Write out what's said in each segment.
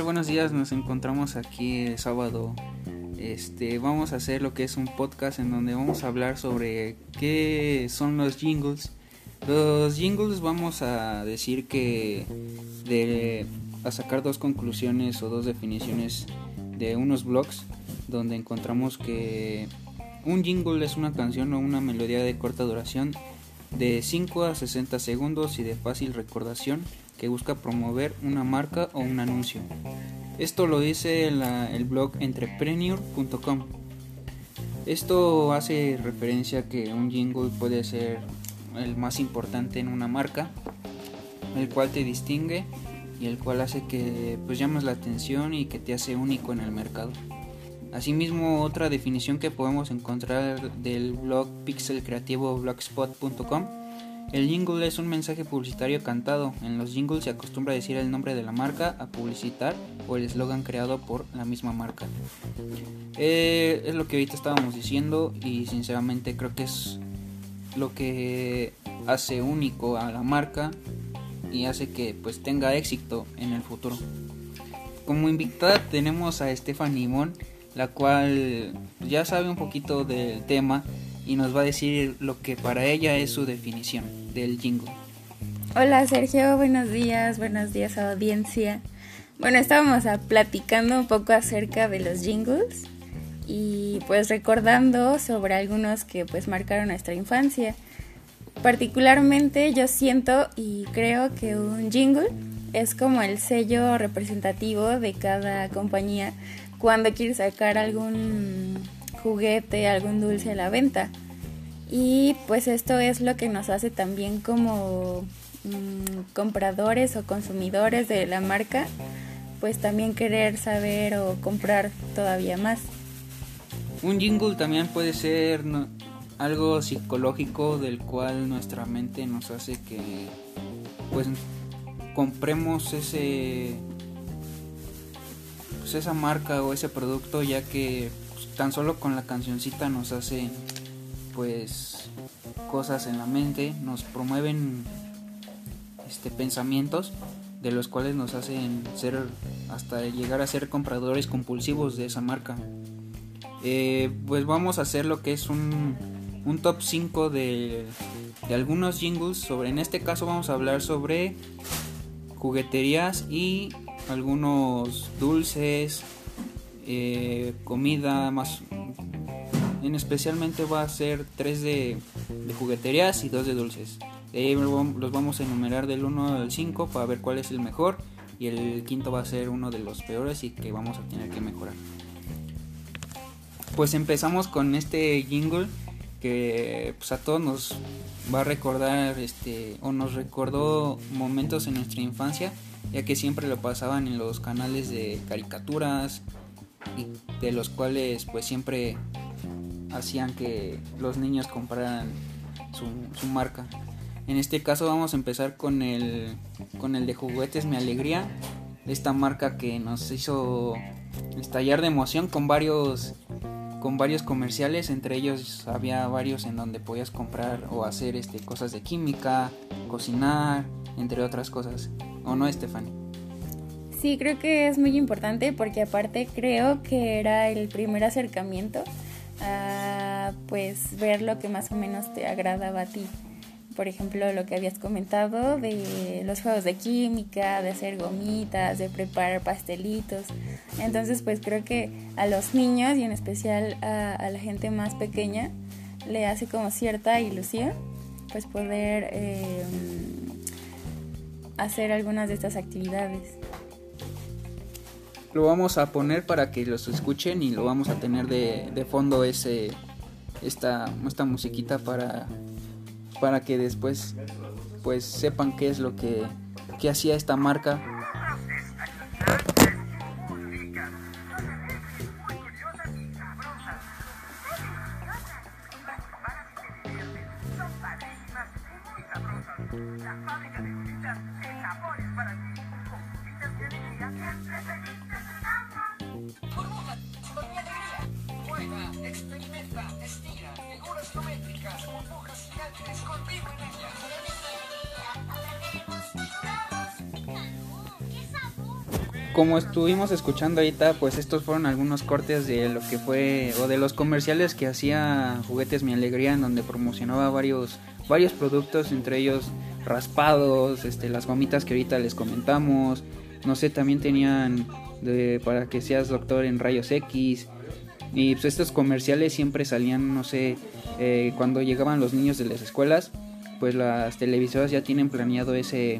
Buenos días, nos encontramos aquí el sábado. Este, vamos a hacer lo que es un podcast en donde vamos a hablar sobre qué son los jingles. Los jingles vamos a decir que de a sacar dos conclusiones o dos definiciones de unos blogs donde encontramos que un jingle es una canción o una melodía de corta duración de 5 a 60 segundos y de fácil recordación que busca promover una marca o un anuncio. Esto lo dice el blog entrepreneur.com. Esto hace referencia a que un jingle puede ser el más importante en una marca, el cual te distingue y el cual hace que pues llames la atención y que te hace único en el mercado. Asimismo, otra definición que podemos encontrar del blog pixelcreativo.blogspot.com el jingle es un mensaje publicitario cantado. En los jingles se acostumbra decir el nombre de la marca, a publicitar o el eslogan creado por la misma marca. Eh, es lo que ahorita estábamos diciendo y sinceramente creo que es lo que hace único a la marca y hace que pues tenga éxito en el futuro. Como invitada tenemos a Stephanie Mon, la cual ya sabe un poquito del tema y nos va a decir lo que para ella es su definición del jingle. Hola Sergio, buenos días, buenos días audiencia. Bueno, estábamos platicando un poco acerca de los jingles y pues recordando sobre algunos que pues marcaron nuestra infancia. Particularmente yo siento y creo que un jingle es como el sello representativo de cada compañía cuando quiere sacar algún juguete, algún dulce a la venta. Y pues esto es lo que nos hace también como mm, compradores o consumidores de la marca, pues también querer saber o comprar todavía más. Un jingle también puede ser algo psicológico del cual nuestra mente nos hace que pues compremos ese pues esa marca o ese producto ya que tan solo con la cancioncita nos hace pues cosas en la mente, nos promueven este pensamientos de los cuales nos hacen ser hasta llegar a ser compradores compulsivos de esa marca. Eh, pues vamos a hacer lo que es un, un top 5 de, de algunos jingles sobre en este caso vamos a hablar sobre jugueterías y algunos dulces eh, comida más en especialmente va a ser tres de, jugueterías y dos de dulces. Los vamos a enumerar del 1 al 5 para ver cuál es el mejor y el quinto va a ser uno de los peores y que vamos a tener que mejorar. Pues empezamos con este jingle que pues a todos nos va a recordar este o nos recordó momentos en nuestra infancia ya que siempre lo pasaban en los canales de caricaturas de los cuales pues siempre hacían que los niños compraran su, marca. En este caso vamos a empezar con el, con el de juguetes Mi Alegría, esta marca que nos hizo estallar de emoción con varios con varios comerciales, entre ellos había varios en donde podías comprar o hacer este cosas de química, cocinar, entre otras cosas. ¿O no, Stephanie? Sí, creo que es muy importante porque aparte creo que era el primer acercamiento a pues ver lo que más o menos te agradaba a ti. Por ejemplo, lo que habías comentado de los juegos de química, de hacer gomitas, de preparar pastelitos. Entonces, pues creo que a los niños y en especial a, la gente más pequeña le hace como cierta ilusión pues poder eh, hacer algunas de estas actividades lo vamos a poner para que los escuchen y lo vamos a tener de, de fondo ese esta, esta musiquita para para que después pues sepan qué es lo que, que hacía esta marca como estuvimos escuchando ahorita, pues estos fueron algunos cortes de lo que fue o de los comerciales que hacía Juguetes Mi Alegría en donde promocionaba varios varios productos, entre ellos raspados, este las gomitas que ahorita les comentamos, no sé, también tenían para que seas doctor en rayos X. Y pues estos comerciales siempre salían, no sé, eh, cuando llegaban los niños de las escuelas, pues las televisoras ya tienen planeado ese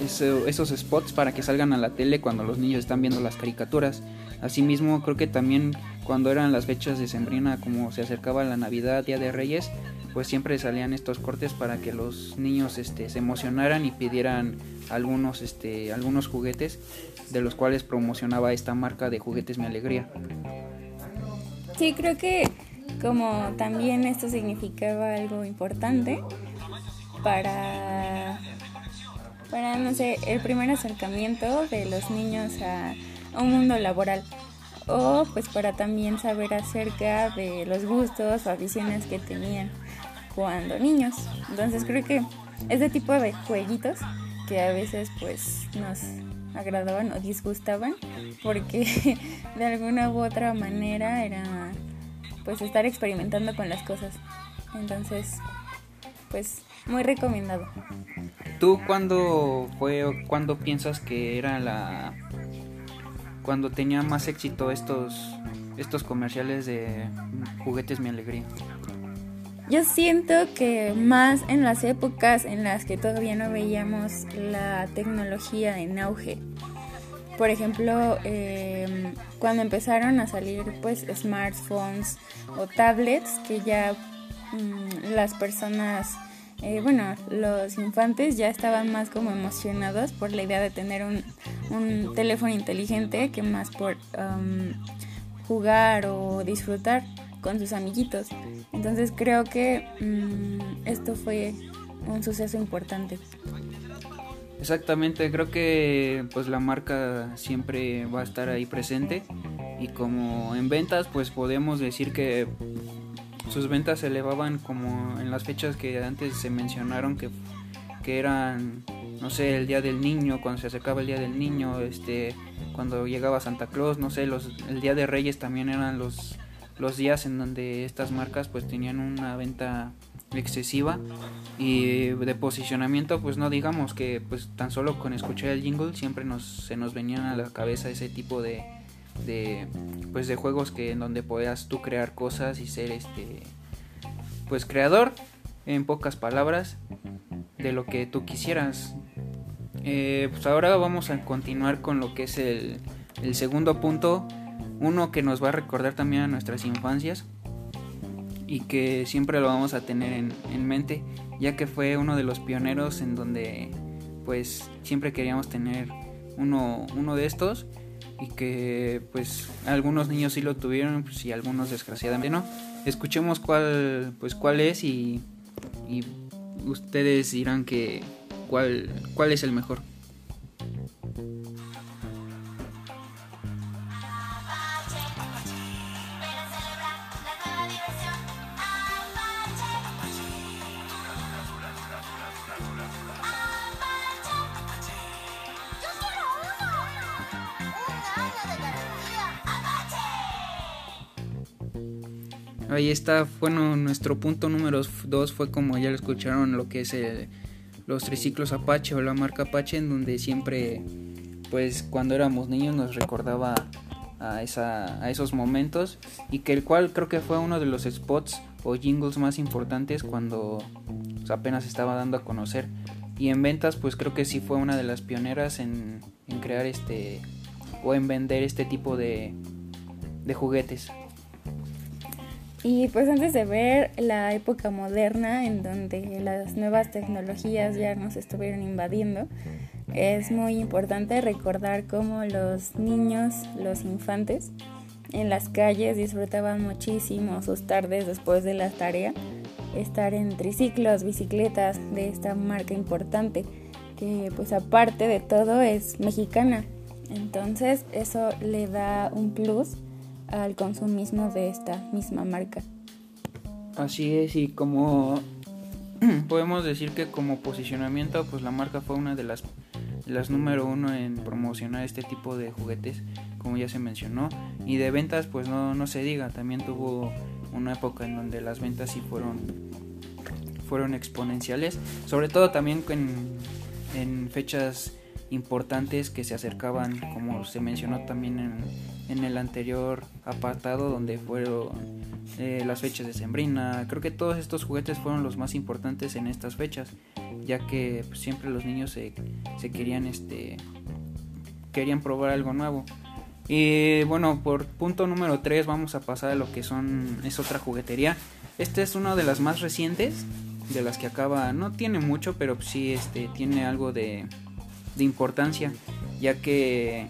esos spots para que salgan a la tele cuando los niños están viendo las caricaturas. Asimismo, creo que también cuando eran las fechas de Sembrina, como se acercaba la Navidad, Día de Reyes, pues siempre salían estos cortes para que los niños este, se emocionaran y pidieran algunos, este, algunos juguetes de los cuales promocionaba esta marca de juguetes Mi Alegría. Sí, creo que como también esto significaba algo importante para para, no sé, el primer acercamiento de los niños a, un mundo laboral o pues para también saber acerca de los gustos o aficiones que tenían cuando niños. Entonces creo que ese tipo de jueguitos que a veces pues nos agradaban o disgustaban porque de alguna u otra manera era pues estar experimentando con las cosas. Entonces, pues muy recomendado. ¿Tú cuándo fue o cuándo piensas que era la cuando tenía más éxito estos estos comerciales de juguetes mi alegría? Yo siento que más en las épocas en las que todavía no veíamos la tecnología en auge. Por ejemplo, em, cuando empezaron a salir pues smartphones o tablets que ya mm, las personas eh, bueno, los infantes ya estaban más como emocionados por la idea de tener un, un teléfono inteligente que más por jugar o disfrutar con sus amiguitos. Entonces creo que mm, esto fue un suceso importante. Exactamente, creo que pues la marca siempre va a estar ahí presente y como en ventas pues podemos decir que sus ventas se elevaban como en las fechas que antes se mencionaron que, que eran no sé el día del niño cuando se acercaba el día del niño este cuando llegaba Santa Claus no sé los el día de Reyes también eran los los días en donde estas marcas pues tenían una venta excesiva y de posicionamiento pues no digamos que pues tan solo con escuchar el jingle siempre nos se nos venían a la cabeza ese tipo de de pues de juegos que en donde puedas tú crear cosas y ser este pues creador en pocas palabras de lo que tú quisieras. Eh, pues ahora vamos a continuar con lo que es el, el segundo punto uno que nos va a recordar también a nuestras infancias y que siempre lo vamos a tener en, en mente ya que fue uno de los pioneros en donde pues siempre queríamos tener uno, uno de estos y que pues algunos niños sí lo tuvieron pues, y algunos desgraciadamente no. Escuchemos cuál pues cuál es y, y ustedes dirán que cuál cuál es el mejor. Ahí está, bueno, nuestro punto número 2 fue como ya lo escucharon lo que es los triciclos Apache o la marca Apache en donde siempre pues cuando éramos niños nos recordaba a, esa, a esos momentos y que el cual creo que fue uno de los spots o jingles más importantes cuando apenas estaba dando a conocer y en ventas pues creo que sí fue una de las pioneras en, en crear este o en vender este tipo de, de juguetes. Y pues antes de ver la época moderna en donde las nuevas tecnologías ya nos estuvieron invadiendo, es muy importante recordar cómo los niños, los infantes, en las calles disfrutaban muchísimo sus tardes después de la tarea, estar en triciclos, bicicletas de esta marca importante, que pues aparte de todo es mexicana. Entonces eso le da un plus al consumismo de esta misma marca. Así es, y como podemos decir que como posicionamiento, pues la marca fue una de las, las número uno en promocionar este tipo de juguetes, como ya se mencionó. Y de ventas, pues no, no se diga, también tuvo una época en donde las ventas sí fueron, fueron exponenciales, sobre todo también en, en fechas importantes que se acercaban, como se mencionó también en, en el anterior apartado, donde fueron eh, las fechas de Sembrina. Creo que todos estos juguetes fueron los más importantes en estas fechas, ya que pues, siempre los niños se, se, querían, este, querían probar algo nuevo. Y bueno, por punto número 3 vamos a pasar a lo que son es otra juguetería. Esta es una de las más recientes, de las que acaba, no tiene mucho, pero sí este, tiene algo de, de importancia, ya que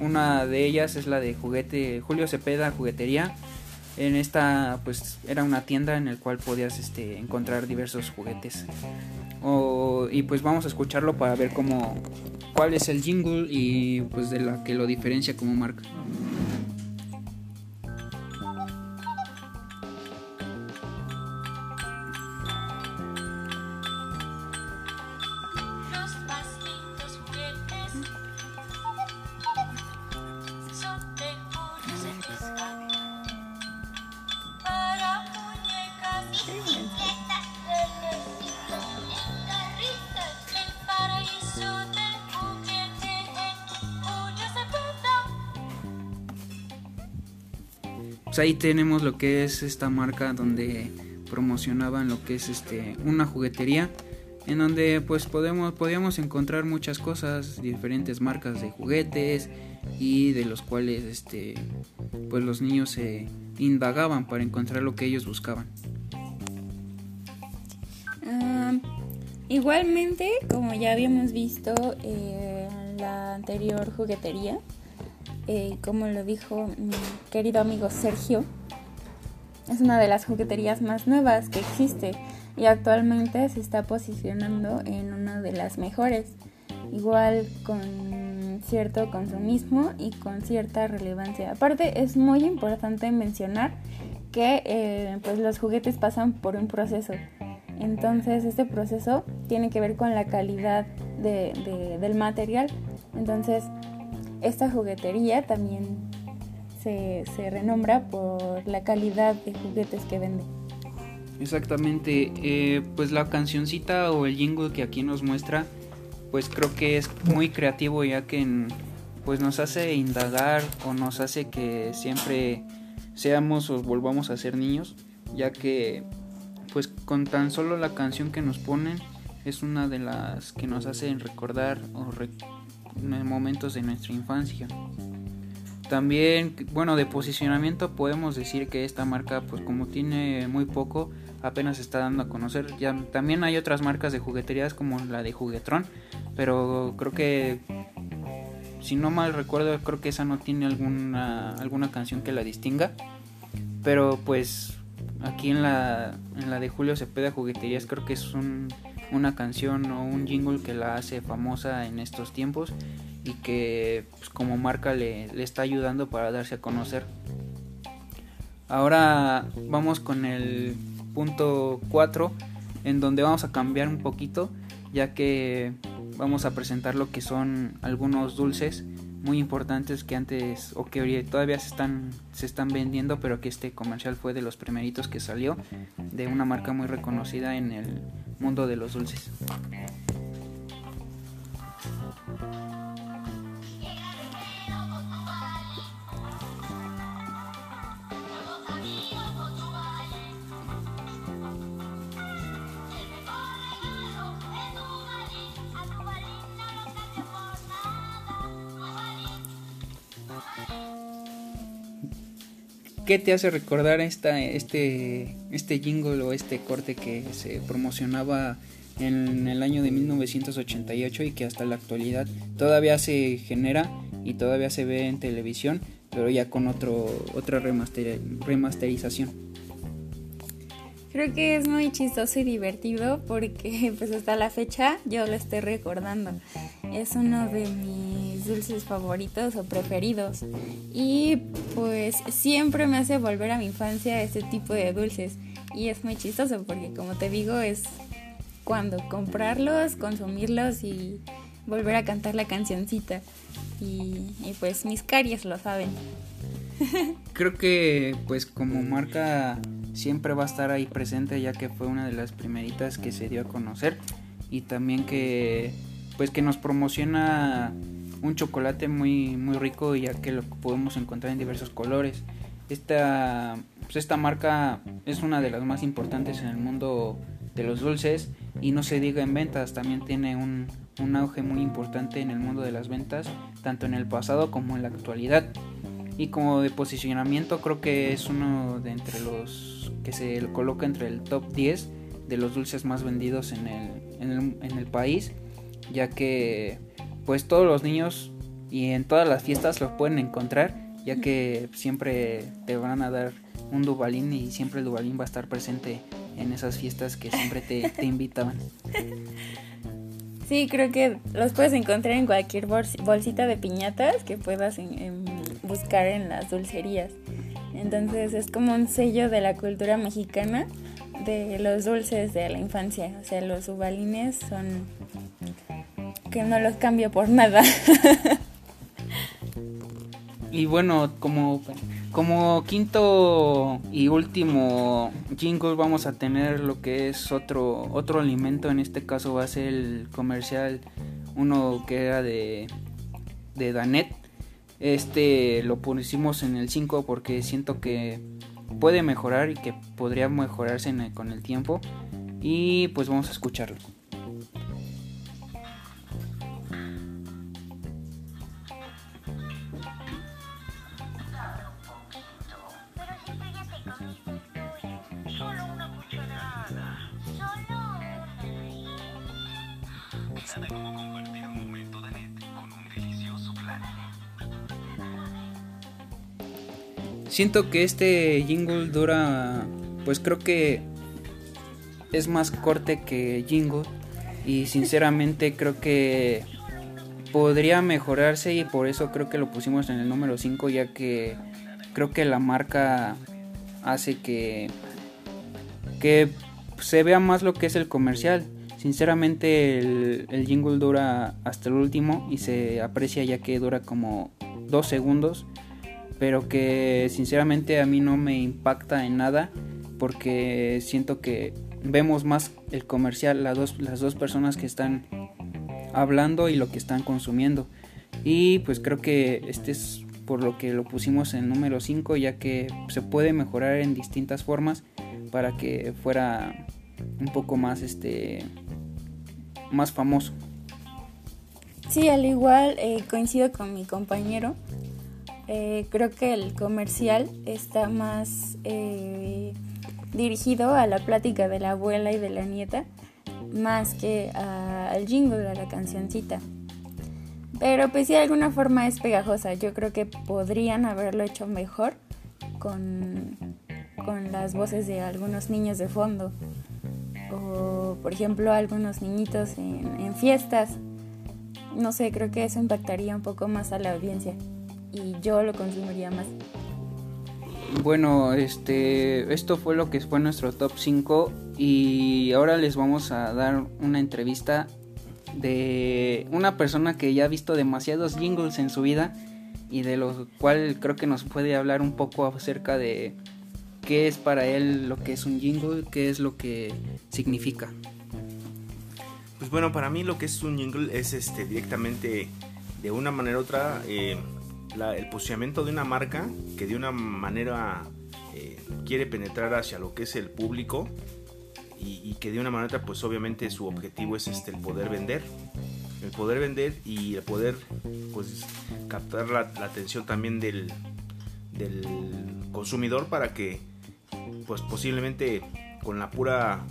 una de ellas es la de juguete Julio Cepeda Juguetería. En esta pues era una tienda en el cual podías este, encontrar diversos juguetes. y pues vamos a escucharlo para ver cómo cuál es el jingle y pues de la que lo diferencia como marca. Pues ahí tenemos lo que es esta marca donde promocionaban lo que es este una juguetería en donde pues podemos podíamos encontrar muchas cosas diferentes marcas de juguetes y de los cuales este pues los niños se indagaban para encontrar lo que ellos buscaban. Ah, igualmente como ya habíamos visto en la anterior juguetería eh, como lo dijo mi querido amigo Sergio, es una de las jugueterías más nuevas que existe y actualmente se está posicionando en una de las mejores, igual con cierto consumismo y con cierta relevancia. Aparte es muy importante mencionar que eh, pues los juguetes pasan por un proceso. Entonces este proceso tiene que ver con la calidad del material. Entonces esta juguetería también se, renombra por la calidad de juguetes que vende. Exactamente, eh, pues la cancioncita o el jingle que aquí nos muestra, pues creo que es muy creativo ya que pues nos hace indagar o nos hace que siempre seamos o volvamos a ser niños, ya que pues con tan solo la canción que nos ponen es una de las que nos hacen recordar o momentos de nuestra infancia. También, bueno, de posicionamiento podemos decir que esta marca, pues como tiene muy poco, apenas está dando a conocer. Ya, también hay otras marcas de jugueterías como la de Juguetron, pero creo que, si no mal recuerdo, creo que esa no tiene alguna, alguna canción que la distinga. Pero pues aquí en la, en la de Julio Cepeda Jugueterías creo que es un una canción o un jingle que la hace famosa en estos tiempos y que pues, como marca le, le está ayudando para darse a conocer. Ahora vamos con el punto 4 en donde vamos a cambiar un poquito ya que vamos a presentar lo que son algunos dulces muy importantes que antes o que todavía se están se están vendiendo pero que este comercial fue de los primeritos que salió de una marca muy reconocida en el mundo de los dulces. ¿Qué te hace recordar esta, este, este jingle o este corte que se promocionaba en el año de 1988 y que hasta la actualidad todavía se genera y todavía se ve en televisión, pero ya con otro, otra remasterización? Creo que es muy chistoso y divertido porque pues hasta la fecha yo lo estoy recordando. Es uno de mis dulces favoritos o preferidos. Y pues siempre me hace volver a mi infancia este tipo de dulces. Y es muy chistoso porque como te digo es cuando comprarlos, consumirlos y volver a cantar la cancioncita. Y, y pues mis caries lo saben. Creo que pues como marca siempre va a estar ahí presente ya que fue una de las primeritas que se dio a conocer y también que pues que nos promociona un chocolate muy muy rico ya que lo podemos encontrar en diversos colores. Esta pues esta marca es una de las más importantes en el mundo de los dulces y no se diga en ventas, también tiene un, un auge muy importante en el mundo de las ventas, tanto en el pasado como en la actualidad. Y como de posicionamiento creo que es uno de entre los que se coloca entre el top 10 de los dulces más vendidos en el, en el, en país, ya que pues todos los niños y en todas las fiestas los pueden encontrar, ya que siempre te van a dar un Dubalín y siempre el Dubalín va a estar presente en esas fiestas que siempre te, te invitaban. Sí, creo que los puedes encontrar en cualquier bolsita de piñatas que puedas en, buscar en las dulcerías. Entonces es como un sello de la cultura mexicana de los dulces de la infancia. O sea, los ubalines son que no los cambio por nada. y bueno, como, como quinto y último jingle vamos a tener lo que es otro, otro alimento. En este caso va a ser el comercial, uno que era de, de Danet este lo pusimos en el 5 porque siento que puede mejorar y que podría mejorarse con el tiempo. Y pues vamos a escucharlo. Siento que este jingle dura, pues creo que es más corte que jingle y sinceramente creo que podría mejorarse y por eso creo que lo pusimos en el número 5 ya que creo que la marca hace que que se vea más lo que es el comercial. Sinceramente el, el jingle dura hasta el último y se aprecia ya que dura como dos segundos pero que sinceramente a mí no me impacta en nada porque siento que vemos más el comercial, las dos, las dos personas que están hablando y lo que están consumiendo. Y pues creo que este es por lo que lo pusimos en número 5 ya que se puede mejorar en distintas formas para que fuera un poco más este más famoso. Sí, al igual eh, coincido con mi compañero eh, creo que el comercial está más eh, dirigido a la plática de la abuela y de la nieta, más que al jingle, a la cancioncita. Pero pues sí, de alguna forma es pegajosa. Yo creo que podrían haberlo hecho mejor con, con las voces de algunos niños de fondo. O por ejemplo algunos niñitos en, en fiestas. No sé, creo que eso impactaría un poco más a la audiencia y yo lo consumiría más. Bueno, este, esto fue lo que fue nuestro top 5 y ahora les vamos a dar una entrevista de una persona que ya ha visto demasiados jingles en su vida y de lo cual creo que nos puede hablar un poco acerca de qué es para él lo que es un jingle, qué es lo que significa. Pues bueno, para mí lo que es un jingle es este directamente de una manera u otra eh, el posicionamiento de una marca que de una manera eh, quiere penetrar hacia lo que es el público y, que de una manera pues obviamente su objetivo es este el poder vender el poder vender y el poder pues captar la, atención también del, del consumidor para que pues posiblemente con la pura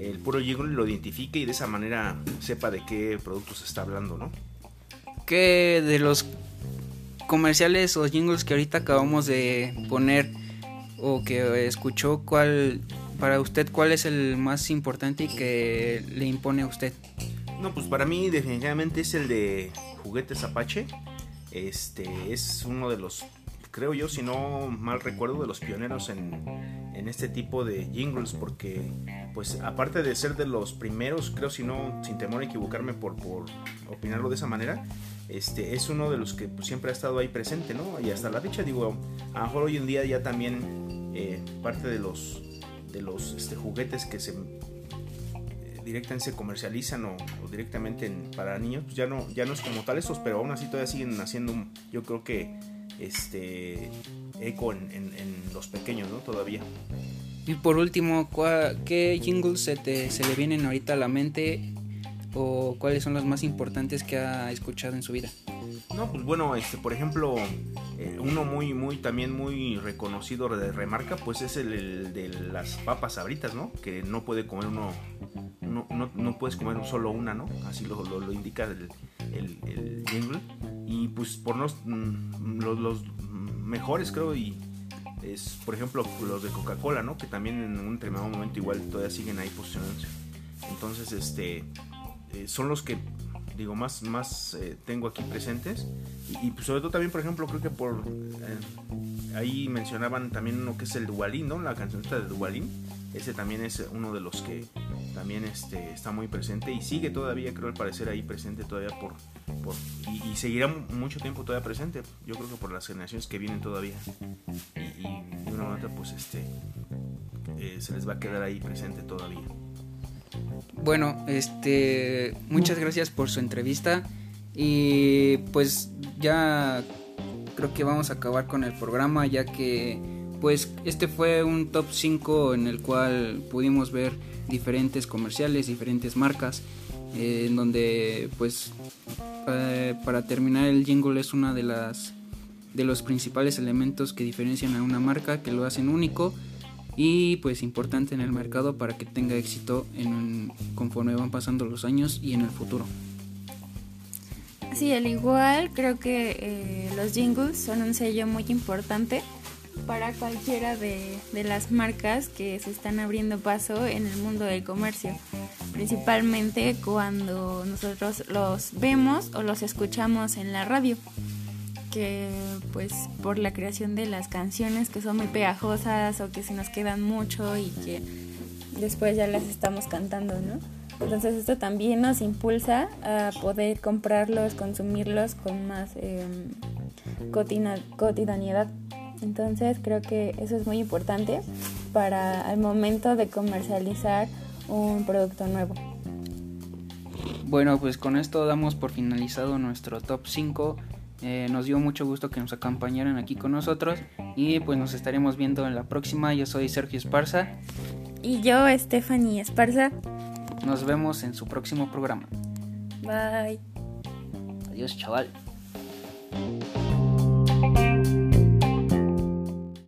el puro jingle lo identifique y de esa manera sepa de qué producto se está hablando, ¿no? Que de los comerciales o jingles que ahorita acabamos de poner o que escuchó, ¿cuál para usted cuál es el más importante y que le impone a usted? No, pues para mí definitivamente es el de juguetes Apache. Este es uno de los creo yo, si no mal recuerdo, de los pioneros en, en este tipo de jingles, porque pues aparte de ser de los primeros, creo si no, sin temor a equivocarme por, por opinarlo de esa manera, este es uno de los que pues, siempre ha estado ahí presente, ¿no? Y hasta la fecha, digo, a lo mejor hoy en día ya también eh, parte de los, de los este, juguetes que se directamente se comercializan o, directamente para niños, pues ya no, ya no es como tal esos, pero aún así todavía siguen haciendo, yo creo que este eco en, los pequeños, ¿no? Todavía. Y por último, ¿qué jingles se, te, se le vienen ahorita a la mente o cuáles son los más importantes que ha escuchado en su vida? No, pues bueno, este, por ejemplo, eh, uno muy, muy, también muy reconocido de remarca, pues es el, de las papas sabritas, ¿no? Que no puede comer uno, no, no, no puedes comer solo una, ¿no? Así lo, lo, indica el, el, jingle. Y pues por los, mm, los, los mejores, creo, y es, por ejemplo, los de Coca-Cola, ¿no? Que también en un determinado momento igual todavía siguen ahí posicionándose. Entonces, este, eh, son los que digo más más eh, tengo aquí presentes y, pues sobre todo también por ejemplo creo que por eh, ahí mencionaban también uno que es el Dualín no la cancionista de Dualín ese también es uno de los que también este está muy presente y sigue todavía creo al parecer ahí presente todavía por, por y, seguirá mucho tiempo todavía presente yo creo que por las generaciones que vienen todavía. Y, de una manera pues este se les va a quedar ahí presente todavía. Bueno, este, muchas gracias por su entrevista y pues ya creo que vamos a acabar con el programa ya que pues este fue un top 5 en el cual pudimos ver diferentes comerciales, diferentes marcas, eh, en donde pues eh, para terminar el jingle es una de las de los principales elementos que diferencian a una marca, que lo hacen único y pues importante en el mercado para que tenga éxito en conforme van pasando los años y en el futuro. Sí, al igual creo que eh, los jingles son un sello muy importante para cualquiera de, de, las marcas que se están abriendo paso en el mundo del comercio, principalmente cuando nosotros los vemos o los escuchamos en la radio que pues por la creación de las canciones que son muy pegajosas o que se nos quedan mucho y que después ya las estamos cantando, ¿no? Entonces esto también nos impulsa a poder comprarlos, consumirlos con más eh, cotidianidad. Entonces creo que eso es muy importante para el momento de comercializar un producto nuevo. Bueno, pues con esto damos por finalizado nuestro top 5 eh, nos dio mucho gusto que nos acompañaran aquí con nosotros y pues nos estaremos viendo en la próxima. Yo soy Sergio Esparza. Y yo, Stephanie Esparza. Nos vemos en su próximo programa. Bye. Adiós, chaval.